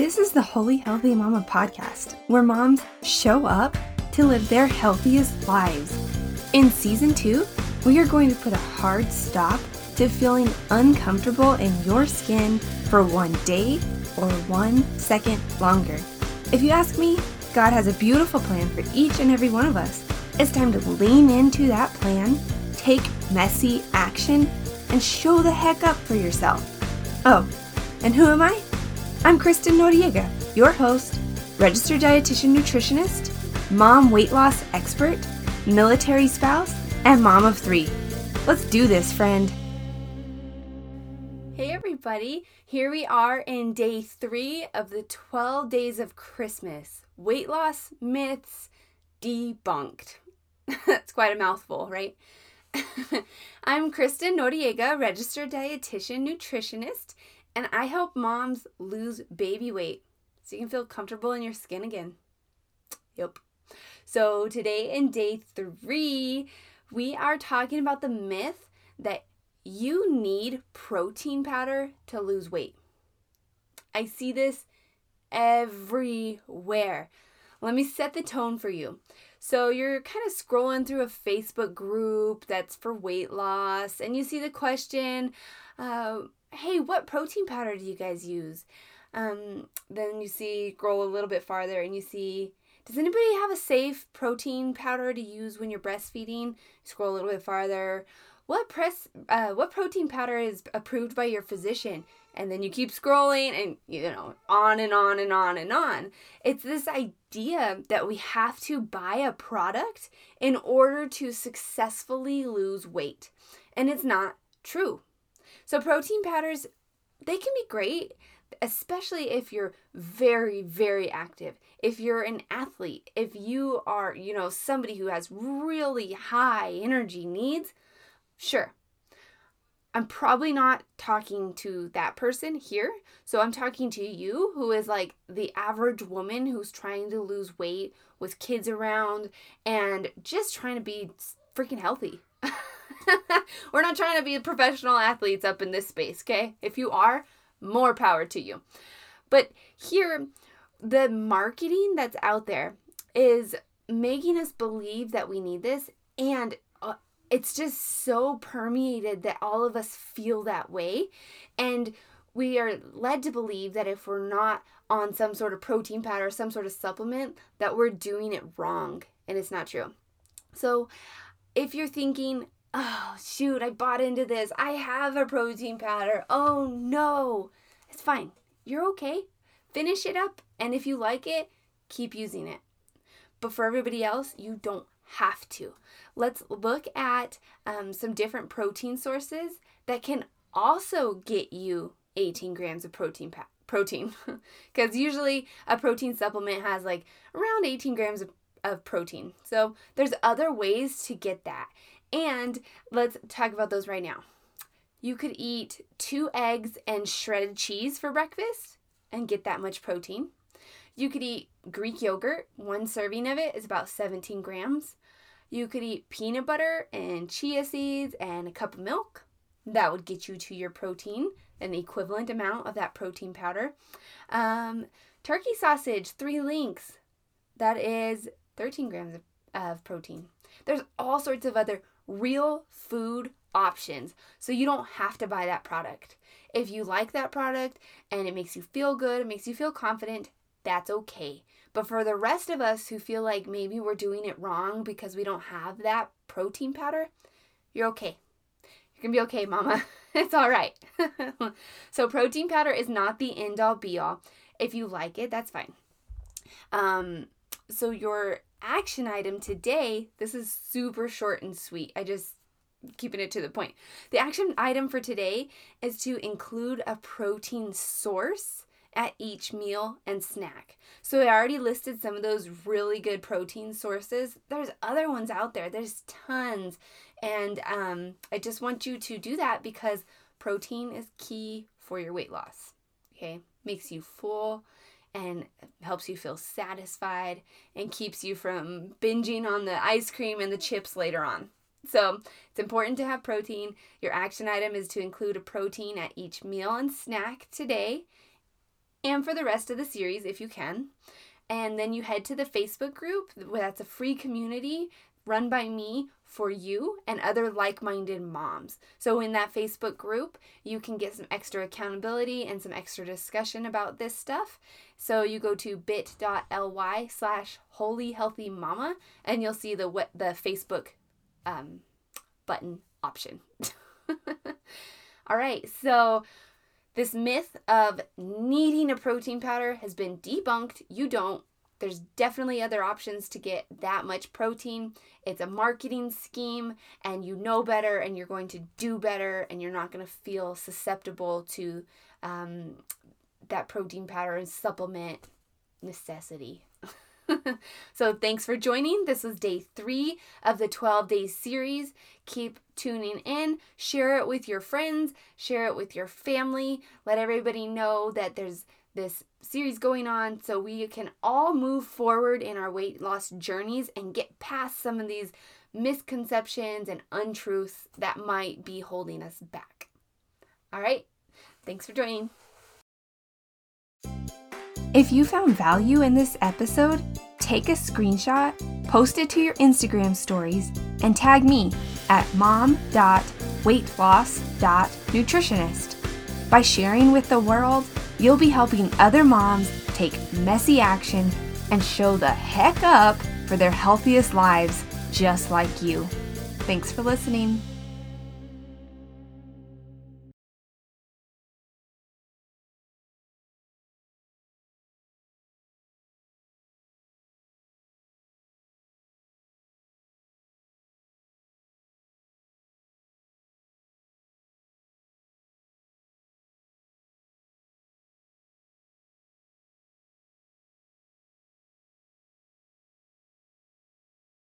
This is the Holy Healthy Mama podcast, where moms show up to live their healthiest lives. In season two, we are going to put a hard stop to feeling uncomfortable in your skin for one day or one second longer. If you ask me, God has a beautiful plan for each and every one of us. It's time to lean into that plan, take messy action, and show the heck up for yourself. Oh, and who am I? I'm Kristen Noriega, your host, registered dietitian nutritionist, mom weight loss expert, military spouse, and mom of three. Let's do this, friend. Hey, everybody. Here we are in day three of the 12 days of Christmas. Weight loss myths debunked. That's quite a mouthful, right? I'm Kristen Noriega, registered dietitian nutritionist, and I help moms lose baby weight so you can feel comfortable in your skin again. Yep. So, today in day three, we are talking about the myth that you need protein powder to lose weight. I see this everywhere. Let me set the tone for you. So you're kind of scrolling through a Facebook group that's for weight loss, and you see the question, uh, "Hey, what protein powder do you guys use?" Um, then you see scroll a little bit farther, and you see, "Does anybody have a safe protein powder to use when you're breastfeeding?" Scroll a little bit farther. What press? Uh, what protein powder is approved by your physician? and then you keep scrolling and you know on and on and on and on it's this idea that we have to buy a product in order to successfully lose weight and it's not true so protein powders they can be great especially if you're very very active if you're an athlete if you are you know somebody who has really high energy needs sure I'm probably not talking to that person here. So I'm talking to you, who is like the average woman who's trying to lose weight with kids around and just trying to be freaking healthy. We're not trying to be professional athletes up in this space, okay? If you are, more power to you. But here, the marketing that's out there is making us believe that we need this and uh, it's just so permeated that all of us feel that way. And we are led to believe that if we're not on some sort of protein powder or some sort of supplement, that we're doing it wrong. And it's not true. So if you're thinking, oh, shoot, I bought into this, I have a protein powder, oh no, it's fine. You're okay. Finish it up. And if you like it, keep using it. But for everybody else, you don't have to. Let's look at um, some different protein sources that can also get you 18 grams of protein pa- protein because usually a protein supplement has like around 18 grams of, of protein so there's other ways to get that and let's talk about those right now you could eat two eggs and shredded cheese for breakfast and get that much protein you could eat Greek yogurt. One serving of it is about 17 grams. You could eat peanut butter and chia seeds and a cup of milk. That would get you to your protein, an equivalent amount of that protein powder. Um, turkey sausage, three links. That is 13 grams of, of protein. There's all sorts of other real food options. So you don't have to buy that product. If you like that product and it makes you feel good, it makes you feel confident, that's okay. But for the rest of us who feel like maybe we're doing it wrong because we don't have that protein powder, you're okay. You're gonna be okay, mama. it's all right. so, protein powder is not the end all be all. If you like it, that's fine. Um, so, your action item today, this is super short and sweet. I just keeping it to the point. The action item for today is to include a protein source at each meal and snack. So I already listed some of those really good protein sources. There's other ones out there. There's tons. And um, I just want you to do that because protein is key for your weight loss. Okay? Makes you full and helps you feel satisfied and keeps you from binging on the ice cream and the chips later on. So, it's important to have protein. Your action item is to include a protein at each meal and snack today and for the rest of the series if you can. And then you head to the Facebook group. That's a free community run by me for you and other like minded moms. So, in that Facebook group, you can get some extra accountability and some extra discussion about this stuff. So, you go to bit.ly slash holy healthy mama and you'll see the, what, the Facebook um, button option. All right, so this myth of needing a protein powder has been debunked. You don't. There's definitely other options to get that much protein. It's a marketing scheme, and you know better, and you're going to do better, and you're not going to feel susceptible to um, that protein powder and supplement necessity. so thanks for joining. This was day three of the 12 days series. Keep tuning in. Share it with your friends. Share it with your family. Let everybody know that there's this series going on so we can all move forward in our weight loss journeys and get past some of these misconceptions and untruths that might be holding us back. All right. Thanks for joining. If you found value in this episode, take a screenshot, post it to your Instagram stories, and tag me at mom.weightloss.nutritionist. By sharing with the world, you'll be helping other moms take messy action and show the heck up for their healthiest lives just like you. Thanks for listening.